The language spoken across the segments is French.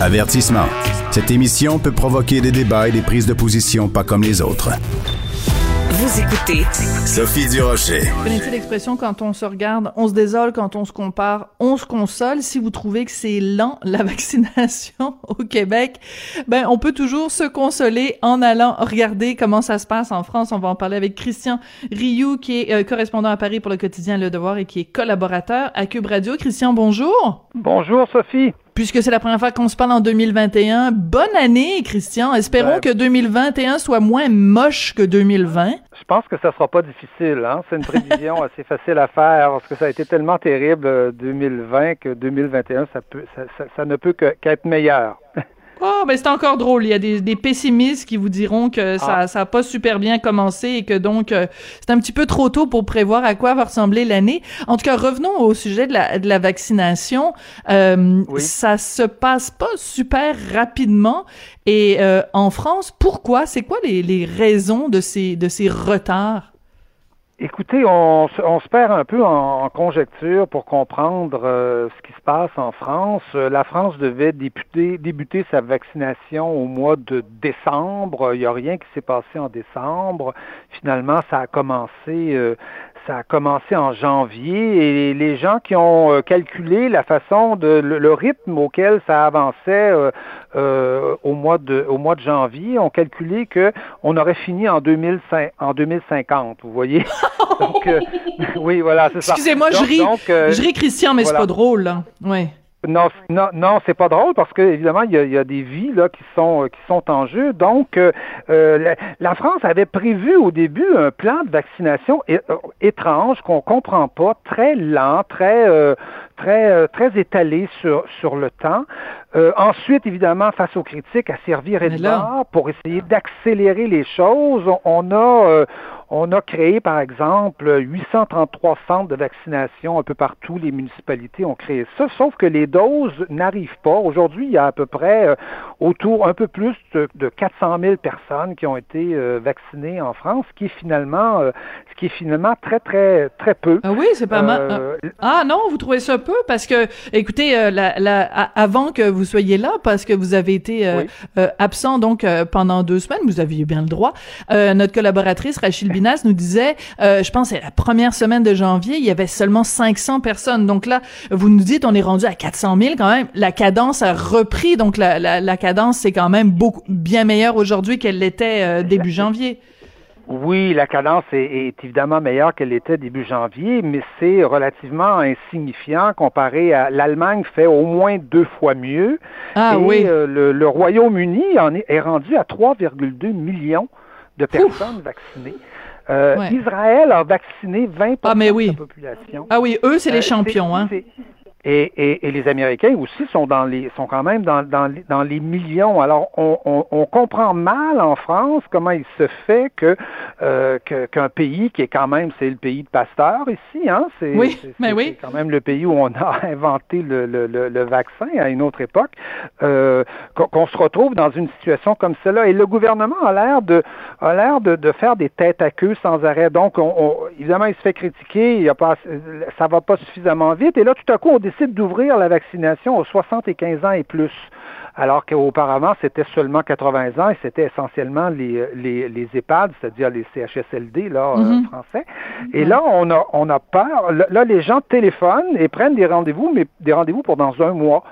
Avertissement. Cette émission peut provoquer des débats et des prises de position pas comme les autres. Vous écoutez Sophie Durocher. Connaissez l'expression quand on se regarde, on se désole, quand on se compare, on se console. Si vous trouvez que c'est lent, la vaccination au Québec, ben, on peut toujours se consoler en allant regarder comment ça se passe en France. On va en parler avec Christian Rioux, qui est euh, correspondant à Paris pour le quotidien Le Devoir et qui est collaborateur à Cube Radio. Christian, bonjour. Bonjour, Sophie puisque c'est la première fois qu'on se parle en 2021. Bonne année, Christian. Espérons Ben- que 2021 soit moins moche que 2020. Je pense que ça sera pas difficile. Hein? C'est une prévision assez facile à faire parce que ça a été tellement terrible euh, 2020 que 2021, ça, peut, ça, ça- ça ne peut qu'être meilleur. Oh, ben c'est encore drôle. Il y a des, des pessimistes qui vous diront que ça Ah. ça a pas super bien commencé et que donc euh, c'est un petit peu trop tôt pour prévoir à quoi va ressembler l'année. En tout cas, revenons au sujet de la, de la vaccination. Euh, Oui. Ça se passe pas super rapidement. Et euh, en France, pourquoi? C'est quoi les, les raisons de ces, de ces retards? Écoutez, on, on se perd un peu en, en conjecture pour comprendre euh, ce qui se passe en France. Euh, la France devait débuter, débuter sa vaccination au mois de décembre. Il n'y a rien qui s'est passé en décembre. Finalement, ça a commencé, euh, ça a commencé en janvier. Et les gens qui ont euh, calculé la façon de le, le rythme auquel ça avançait euh, euh, au mois de au mois de janvier ont calculé que on aurait fini en 2005, en 2050. Vous voyez? Donc, euh, oui, voilà, c'est ça. Excusez-moi, je ris. euh, Je ris, Christian, mais c'est pas drôle. là. Ouais. Non, non, non, c'est pas drôle parce que évidemment il y a, il y a des vies là qui sont euh, qui sont en jeu. Donc, euh, euh, la, la France avait prévu au début un plan de vaccination é- euh, étrange qu'on comprend pas, très lent, très euh, très euh, très étalé sur sur le temps. Euh, ensuite, évidemment, face aux critiques, à servir bord pour essayer d'accélérer les choses. On, on a euh, on a créé, par exemple, 833 centres de vaccination un peu partout. Les municipalités ont créé ça, sauf que les doses n'arrivent pas. Aujourd'hui, il y a à peu près euh, autour, un peu plus de, de 400 000 personnes qui ont été euh, vaccinées en France, ce qui est finalement, euh, ce qui est finalement très, très, très peu. Ah oui, c'est pas mal. Euh, Ah non, vous trouvez ça peu? Parce que, écoutez, euh, la, la, avant que vous soyez là, parce que vous avez été euh, Oui. euh, absent donc euh, pendant deux semaines, vous aviez bien le droit. euh, notre collaboratrice Rachel Binas nous disait, euh, je pense, c'est la première semaine de janvier, il y avait seulement 500 personnes. Donc là, vous nous dites, on est rendu à 400 000 quand même. La cadence a repris, donc la, la, la cadence c'est quand même beaucoup bien meilleure aujourd'hui qu'elle l'était euh, début janvier. Oui, la cadence est, est évidemment meilleure qu'elle était début janvier, mais c'est relativement insignifiant comparé à l'Allemagne fait au moins deux fois mieux. Ah et oui. euh, le, le Royaume-Uni en est, est rendu à 3,2 millions de personnes vaccinées. Euh, Ouais. Israël a vacciné 20 Ah, mais oui. de la population. Ah oui, eux c'est les Euh, champions, hein. Et, et, et les Américains aussi sont dans les sont quand même dans, dans, les, dans les millions. Alors on, on, on comprend mal en France comment il se fait que euh, qu'un pays qui est quand même c'est le pays de Pasteur ici, hein, c'est Oui, c'est quand même le pays où on a inventé le, le, le, le vaccin à une autre époque, euh, qu'on se retrouve dans une situation comme cela. Et le gouvernement a l'air de a l'air de, de faire des têtes à queue sans arrêt. Donc on, on- évidemment il se fait critiquer, il y a pas ça va pas suffisamment vite. Et là tout à coup on décide d'ouvrir la vaccination aux 75 ans et plus. Alors qu'auparavant, c'était seulement 80 ans et c'était essentiellement les, les, les EHPAD, c'est-à-dire les CHSLD là, euh, Mhm. français. Et là, on a, on a peur. Là, là, les gens téléphonent et prennent des rendez-vous, mais des rendez-vous pour dans un mois.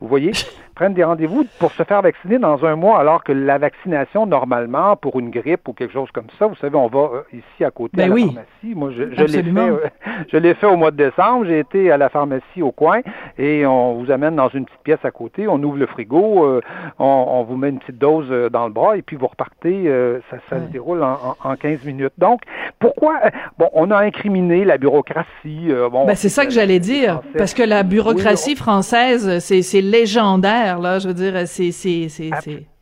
Vous voyez, prennent des rendez-vous pour se faire vacciner dans un mois, alors que la vaccination, normalement, pour une grippe ou quelque chose comme ça, vous savez, on va euh, ici à côté Ben à la oui. pharmacie. Moi, je, je l'ai fait, euh, je l'ai fait au mois de décembre. J'ai été à la pharmacie au coin et on vous amène dans une petite pièce à côté. On ouvre le frigo, euh, on, on vous met une petite dose dans le bras et puis vous repartez. ça ça Ouais. se déroule en, en, en 15 minutes. Donc, pourquoi Bon, on a incriminé la bureaucratie. bon, Ben, c'est ça que j'allais dire, Français. parce que la bureaucratie Oui, française, c'est c'est là, je veux dire, c'est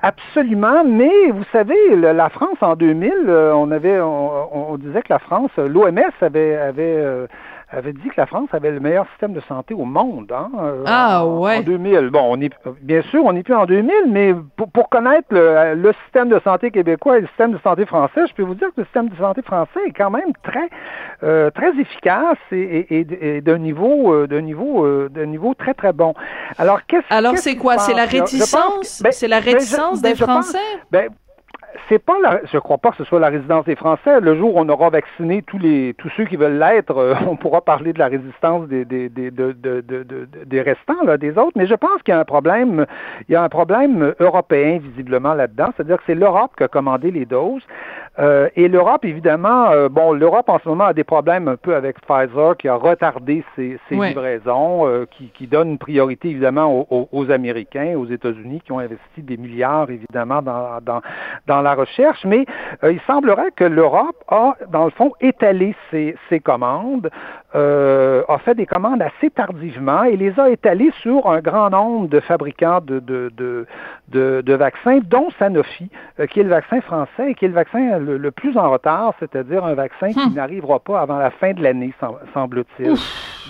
Absolument, mais vous savez, le- la France en 2000, euh, on avait, on, on disait que la France, l'OMS avait avait euh, avait dit que la France avait le meilleur système de santé au monde. Hein, ah ouais. En 2000. Bon, on est bien sûr, on n'est plus en 2000, mais pour, connaître le, système de santé québécois et le système de santé français, je peux vous dire que le système de santé français est quand même très très efficace et, d'un niveau d'un niveau d'un niveau très très bon. Alors qu'est-ce Alors c'est quoi? C'est la réticence? ben, C'est la ben, réticence des Français? ben, c'est pas la, je crois pas que ce soit la résidence des Français. Le jour où on aura vacciné tous les tous ceux qui veulent l'être, euh, on pourra parler de la résistance des des, des, de, de, de, des restants là, des autres. Mais je pense qu'il y a un problème, il y a un problème européen visiblement là-dedans. C'est-à-dire que c'est l'Europe qui a commandé les doses. Euh, et l'Europe, évidemment, euh, bon, l'Europe en ce moment a des problèmes un peu avec Pfizer qui a retardé ses, ses livraisons, euh, qui, qui, donne une priorité évidemment aux, aux, Américains, aux États-Unis qui ont investi des milliards évidemment dans, dans, dans la recherche. Mais il semblerait que l'Europe a, dans le fond, étalé ses, ses commandes, a fait des commandes assez tardivement et les a étalées sur un grand nombre de fabricants de, de, de, de, de vaccins, dont Sanofi, qui est le vaccin français et qui est le vaccin le, plus en retard, c'est-à-dire un vaccin qui hmm. n'arrivera pas avant la fin de l'année, semble-t-il.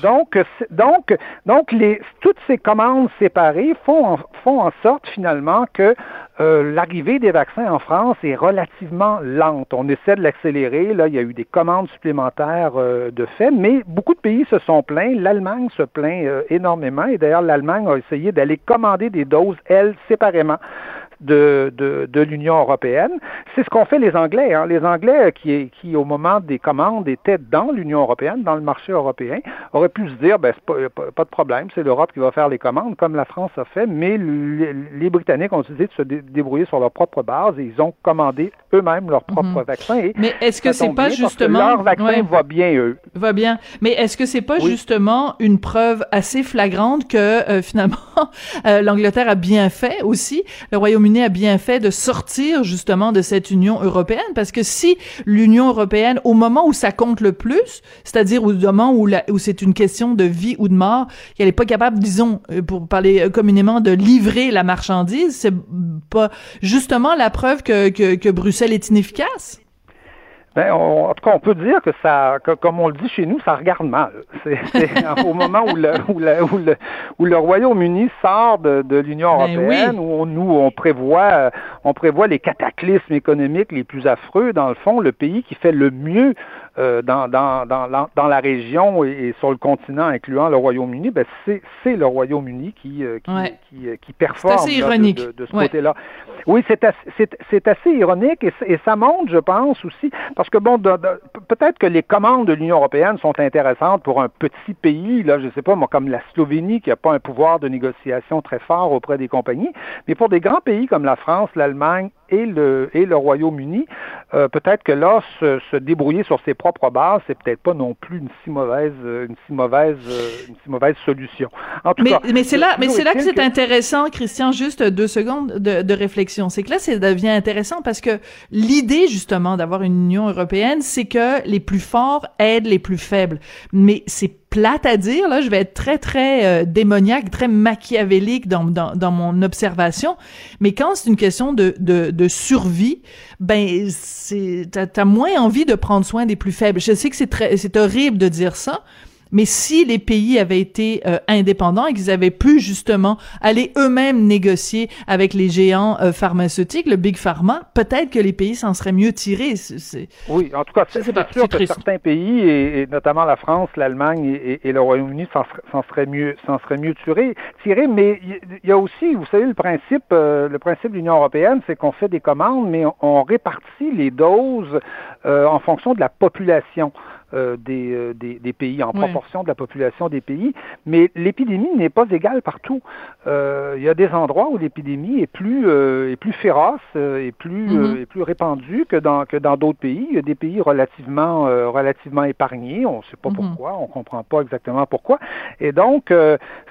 Donc, donc, donc les, toutes ces commandes séparées font en, font en sorte finalement que euh, l'arrivée des vaccins en France est relativement lente. On essaie de l'accélérer. Là, il y a eu des commandes supplémentaires euh, de fait, mais beaucoup de pays se sont plaints. L'Allemagne se plaint euh, énormément et d'ailleurs l'Allemagne a essayé d'aller commander des doses, elle, séparément de, de, de l'Union européenne. C'est ce qu'ont fait les Anglais. Hein. Les Anglais qui, qui, au moment des commandes, étaient dans l'Union européenne, dans le marché européen, auraient pu se dire, ben, pas, pas, de problème, c'est l'Europe qui va faire les commandes, comme la France a fait, mais les, Britanniques ont décidé de se débrouiller sur leur propre base et ils ont commandé eux-mêmes leur propre mhm. vaccin. mais est-ce que c'est pas justement... Leur vaccin va bien, eux. Va bien. Mais est-ce que c'est pas justement une preuve assez flagrante que, euh, finalement, euh, l'Angleterre a bien fait aussi, le Royaume a bien fait de sortir justement de cette Union européenne? Parce que si l'Union européenne, au moment où ça compte le plus, c'est-à-dire au moment où, c'est une question de vie ou de mort, qu'elle n'est pas capable, disons, euh, pour parler euh, communément, de livrer la marchandise, c'est pas justement la preuve que, que, que Bruxelles est inefficace? Ben, en tout cas, on peut dire que ça, comme on le dit chez nous, ça regarde mal. C'est au moment où le, où le, où le, où le Royaume-Uni sort de, de l'Union ben européenne, où on, nous on prévoit, on prévoit les cataclysmes économiques les plus affreux. Dans le fond, le pays qui fait le mieux euh, dans, dans, dans, dans, la région et, sur le continent, incluant le Royaume-Uni, ben c'est le Royaume-Uni qui, euh, qui, qui, euh, qui, performe assez ironique. de, ce côté-là. Oui, c'est assez, assez ironique et, et, ça montre, je pense aussi, parce que bon, peut-être que les commandes de l'Union européenne sont intéressantes pour un petit pays, là, je sais pas, moi, comme la Slovénie, qui n'a pas un pouvoir de négociation très fort auprès des compagnies, mais pour des grands pays comme la France, l'Allemagne et le, et le Royaume-Uni, euh, peut-être que là, se, se, débrouiller sur ses propres bases, c'est peut-être pas non plus une si mauvaise, euh, une si mauvaise, euh, une si mauvaise solution. En tout mais, cas, mais c'est là, mais c'est là que c'est intéressant, Christian. Juste deux secondes de, de réflexion. C'est que là, ça devient intéressant parce que l'idée justement d'avoir une Union européenne, c'est que les plus forts aident les plus faibles. Mais c'est plate à dire, là, je vais être très, très euh, démoniaque, très machiavélique dans, dans, dans, mon observation, mais quand c'est une question de, de, de survie, ben, t'as, as moins envie de prendre soin des plus faibles. Je sais que c'est très, c'est horrible de dire ça, mais si les pays avaient été euh, indépendants et qu'ils avaient pu justement aller eux-mêmes négocier avec les géants euh, pharmaceutiques, le big pharma, peut-être que les pays s'en seraient mieux tirés. Oui, en tout cas, c'est sûr que certains pays, et, notamment la France, l'Allemagne et, le Royaume-Uni, s'en seraient mieux, s'en seraient mieux tirés. tirés mais il y, a aussi, vous savez, le principe, euh, le principe de l'Union européenne, c'est qu'on fait des commandes, mais on, répartit les doses en fonction de la population. Euh, euh, des, des, pays, en proportion de la population des pays. Mais l'épidémie n'est pas égale partout. Euh, il y a des endroits où l'épidémie est plus est plus féroce et plus mm-hmm. est plus répandue que dans que dans d'autres pays. Il y a des pays relativement relativement épargnés. On ne sait pas mm-hmm. pourquoi, on comprend pas exactement pourquoi. Et donc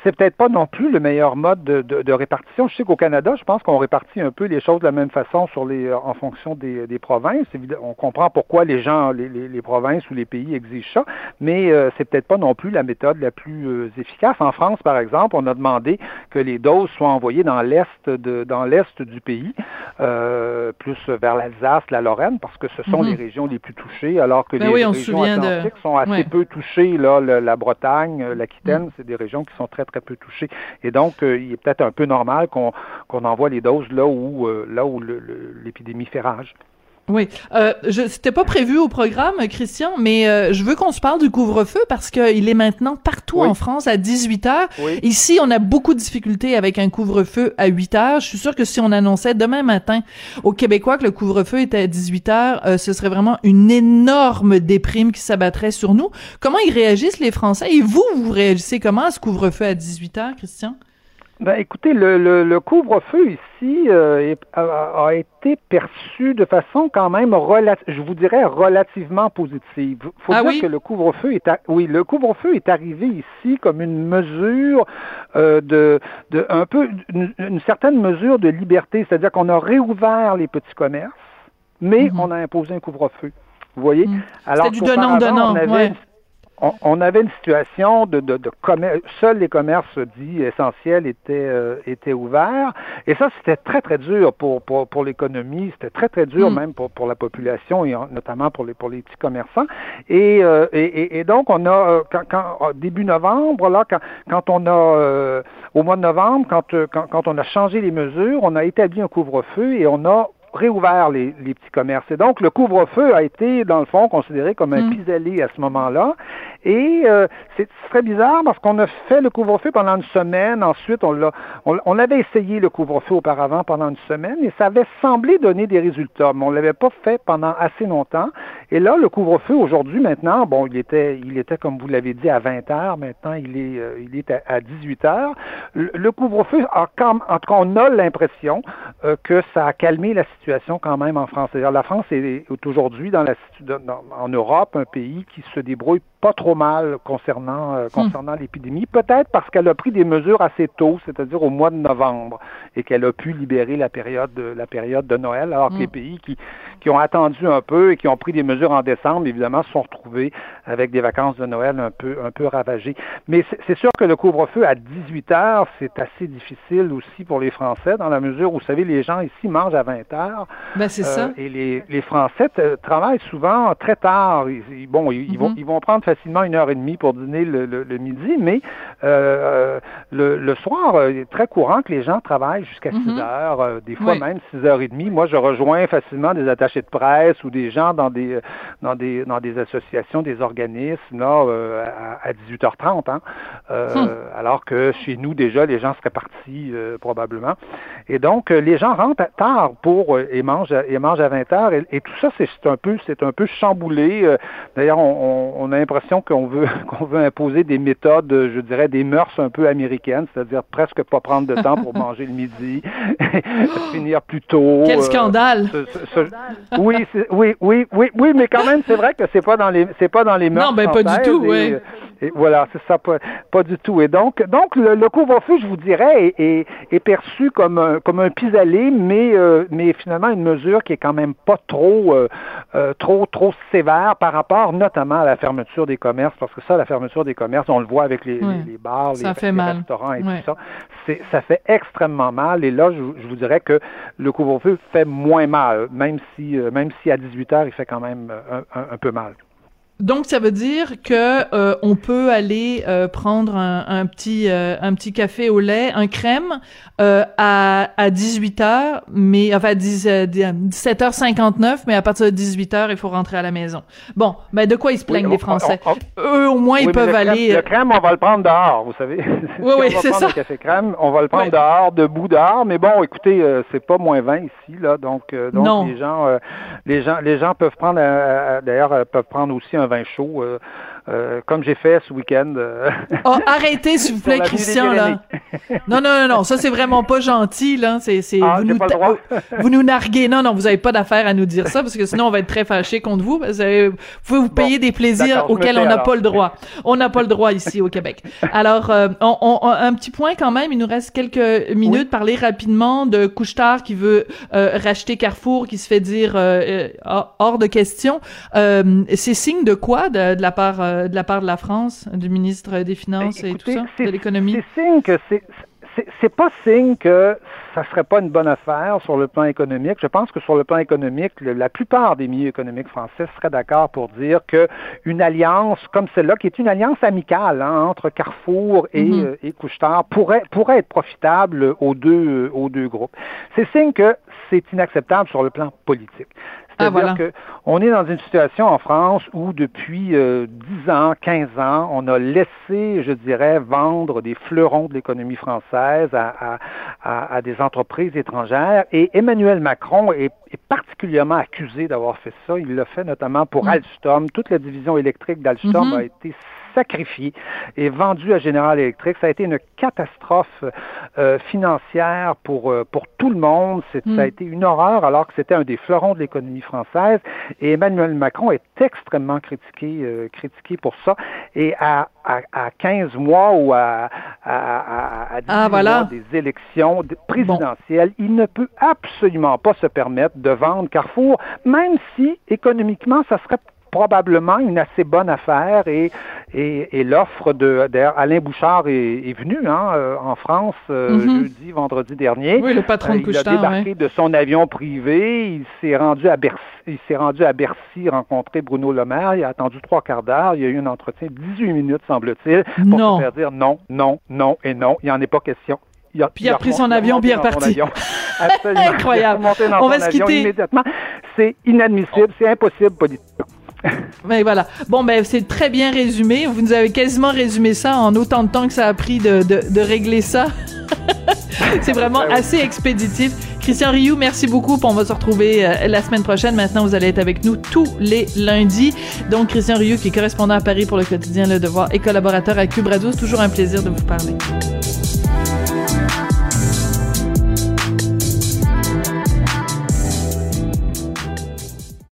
c'est peut-être pas non plus le meilleur mode de, de, répartition. Je sais qu'au Canada, je pense qu'on répartit un peu les choses de la même façon sur les en fonction des, des provinces. On comprend pourquoi les gens, les, les provinces ou les pays exigent ça, mais euh, c'est peut-être pas non plus la méthode la plus euh, efficace. En France, par exemple, on a demandé que les doses soient envoyées dans l'est de dans l'est du pays, euh, plus vers l'Alsace, la Lorraine, parce que ce sont Mhm. les régions les plus touchées, alors que Ben les oui, régions de- atlantiques sont assez Ouais. peu touchées. Là, le- la Bretagne, l'Aquitaine, Mm. c'est des régions qui sont très très peu touchées. Et donc, il est peut-être un peu normal qu'on qu'on envoie les doses là où là où l'épidémie fait rage. Oui, euh, je c'était pas prévu au programme, Christian, mais euh, je veux qu'on se parle du couvre-feu parce qu'il est maintenant partout Oui. en France à 18 heures. Oui. Ici, on a beaucoup de difficultés avec un couvre-feu à 8 heures. Je suis sûre que si on annonçait demain matin aux Québécois que le couvre-feu était à 18 heures, euh, ce serait vraiment une énorme déprime qui s'abattrait sur nous. Comment ils réagissent les Français? Et vous, vous réagissez comment à ce couvre-feu à 18 heures, Christian? Ben, écoutez, le, le, le couvre-feu ici euh, a, a été perçu de façon quand même, je vous dirais, relativement positive. faut Ah dire oui? que le couvre-feu est, oui, le couvre-feu est arrivé ici comme une mesure euh, de, de, un peu, une, une certaine mesure de liberté, c'est-à-dire qu'on a réouvert les petits commerces, mais Mhm. on a imposé un couvre-feu. Vous voyez? Mhm. Alors du donnant-donnant, on avait une- on, on avait une situation de, de, de commerce, seuls les commerces dits essentiels étaient, euh, étaient ouverts. Et ça, c'était très, très dur pour, pour, pour l'économie. C'était très, très dur Mm. même pour, pour la population et en- notamment pour les, pour les petits commerçants. Et, euh, et, donc, on a, euh, quand, quand, début novembre, là, quand, quand on a, euh, au mois de novembre, quand, quand, quand on a changé les mesures, on a établi un couvre-feu et on a réouvert les, les petits commerces. Et donc, le couvre-feu a été, dans le fond, considéré comme un Mm. pis-aller à ce moment-là. Et euh, c'est très bizarre parce qu'on a fait le couvre-feu pendant une semaine. Ensuite, on l'a, on, avait essayé le couvre-feu auparavant pendant une semaine et ça avait semblé donner des résultats, mais on l'avait pas fait pendant assez longtemps. Et là, le couvre-feu aujourd'hui, maintenant, bon, il était, il était comme vous l'avez dit à 20 heures. Maintenant, il est, euh, il est à, à 18 heures. Le, couvre-feu quand, en tout cas, on a l'impression euh, que ça a calmé la situation quand même en France. La France est, aujourd'hui dans la, en Europe un pays qui se débrouille pas trop mal concernant euh, concernant l'épidémie, peut-être parce qu'elle a pris des mesures assez tôt, c'est-à-dire au mois de novembre, et qu'elle a pu libérer la période de, la période de Noël, alors que Mm. les pays qui qui ont attendu un peu et qui ont pris des mesures en décembre, évidemment, se sont retrouvés avec des vacances de Noël un peu un peu ravagées. Mais c'est- sûr que le couvre-feu à 18 heures, c'est assez difficile aussi pour les Français, dans la mesure où, vous savez, les gens ici mangent à 20 heures. Ben, c'est Euh, ça. Et les, les Français t- travaillent souvent très tard. Ils, ils- bon, ils, ils vont, Mhm. ils vont prendre facilement une heure et demie pour dîner le, le- le midi, mais euh, le, le soir, euh, il est très courant que les gens travaillent jusqu'à Mhm. 6 heures, euh, des fois Oui. même 6 heures et demie. Moi, je rejoins facilement des attachés de presse ou des gens dans des dans des dans des associations, des organismes là euh, à, à 18h30, hein, Euh, Hum. alors que chez nous déjà les gens seraient partis euh, probablement. Et donc euh, les gens rentrent tard pour euh, et mangent à, et mangent à 20 heures et, et tout ça c'est un peu c'est un peu chamboulé. Euh, D'ailleurs on, on- on a l'impression qu'on veut qu'on veut imposer des méthodes, euh, je dirais des mœurs un peu américaines, c'est-à-dire presque pas prendre de temps pour manger le midi, finir plus tôt. Quel euh, scandale! ce- ce- ce- oui, oui, oui, oui, oui, mais quand même, c'est vrai que c'est pas dans les, c'est pas dans les mœurs. Non, ben, pas du tout, oui. Et voilà, c'est ça, pas, pas du tout. Et donc, donc le, le couvre-feu, je vous dirais, est, est, est perçu comme un, comme un pis-aller, mais, euh, mais finalement une mesure qui est quand même pas trop, euh, euh, trop, trop sévère par rapport, notamment à la fermeture des commerces, parce que ça, la fermeture des commerces, on le voit avec les, les, les bars, les, restaurants et tout ça. C'est, ça fait extrêmement mal. Et là, je, je vous dirais que le couvre-feu fait moins mal, même si, euh, même si à 18 heures, il fait quand même euh, un, un- un peu mal. Donc ça veut dire que euh, on peut aller euh, prendre un, un petit euh, un petit café au lait, un crème euh, à à 18 heures, mais enfin 10, euh, 17h59, mais à partir de 18 heures, il faut rentrer à la maison. Bon, ben de quoi ils se plaignent Oui, les Français on- on- Eux au moins Oui, ils peuvent le crème- aller euh, Le crème, on va le prendre dehors, vous savez. Oui, oui, c'est ça. le café crème, on va le prendre Oui. dehors, debout dehors. Mais bon, écoutez, euh, c'est pas moins 20 ici, là. Donc, euh, donc Non. les gens, euh, les gens, les gens peuvent prendre, euh, euh, d'ailleurs, euh, peuvent prendre aussi un vin chaud. Euh, euh, comme j'ai fait ce week-end. oh, arrêtez, s'il vous plaît, Christian, là. Non, non, non, non, ça, c'est vraiment pas gentil, là. C'est, c'est, ah, vous, nous vous, nous narguez. Non, non, vous avez pas d'affaire à nous dire ça, parce que sinon, on va être très fâchés contre vous. Vous, avez, vous pouvez vous payer des plaisirs auxquels on n'a pas le droit. On n'a pas le droit ici au Québec. Alors, on, on, un petit point quand même, il nous reste quelques minutes. Parler rapidement de Couchetard qui veut racheter Carrefour, qui se fait dire hors de question. c'est signe de quoi de, la part de la part de la France, du ministre des Finances et tout ça, de l'économie? C'est signe que c'est c'est pas signe que ça serait pas une bonne affaire sur le plan économique. Je pense que sur le plan économique, la plupart des milieux économiques français seraient d'accord pour dire que une alliance comme celle-là, qui est une alliance amicale hein, entre Carrefour et, mm et Couchetard, pourrait pourrait être profitable aux deux aux deux groupes. C'est signe que c'est inacceptable sur le plan politique. Ah, C'est-à-dire qu'on est dans une situation en France où depuis euh, 10 ans, 15 ans, on a laissé, je dirais, vendre des fleurons de l'économie française à, à, à, des entreprises étrangères. Et Emmanuel Macron est, est particulièrement accusé d'avoir fait ça. Il l'a fait notamment pour mm. Alstom. Toute la division électrique d'Alstom mm-hmm. a été sacrifié et vendu à General Electric. Ça a été une catastrophe euh, financière pour, euh, pour tout le monde. Ça a mm. été une horreur alors que c'était un des fleurons de l'économie française. Et Emmanuel Macron est extrêmement critiqué, euh, critiqué pour ça. Et à, à, à 15 mois ou à, à, à 10 ah, mois des élections présidentielles, il ne peut absolument pas se permettre de vendre Carrefour, même si économiquement, ça serait probablement une assez bonne affaire et, et, l'offre de d'ailleurs Alain Bouchard est, venu hein, euh, en France euh, mm-hmm. jeudi, vendredi dernier. Oui, le patron de Il a débarqué de son avion privé, il s'est rendu à Bercy, il s'est rendu à Bercy rencontrer Bruno Le Maire, il a attendu trois quarts d'heure, il y a eu un entretien de 18 minutes semble-t-il pour se faire dire non, non, non et non, il n'y en est pas question. Il a, puis il a pris son avion, puis il est reparti. Incroyable. On va se quitter. Immédiatement. C'est inadmissible, c'est impossible politiquement. Mais voilà. Bon, ben c'est très bien résumé. Vous nous avez quasiment résumé ça en autant de temps que ça a pris de, de, régler ça. c'est vraiment ben assez expéditif. Christian Rioux, merci beaucoup. On va se retrouver euh, la semaine prochaine. Maintenant, vous allez être avec nous tous les lundis. Donc, Christian Rioux, qui est correspondant à Paris pour le quotidien Le Devoir et collaborateur à Cube Radio, c'est toujours un plaisir de vous parler.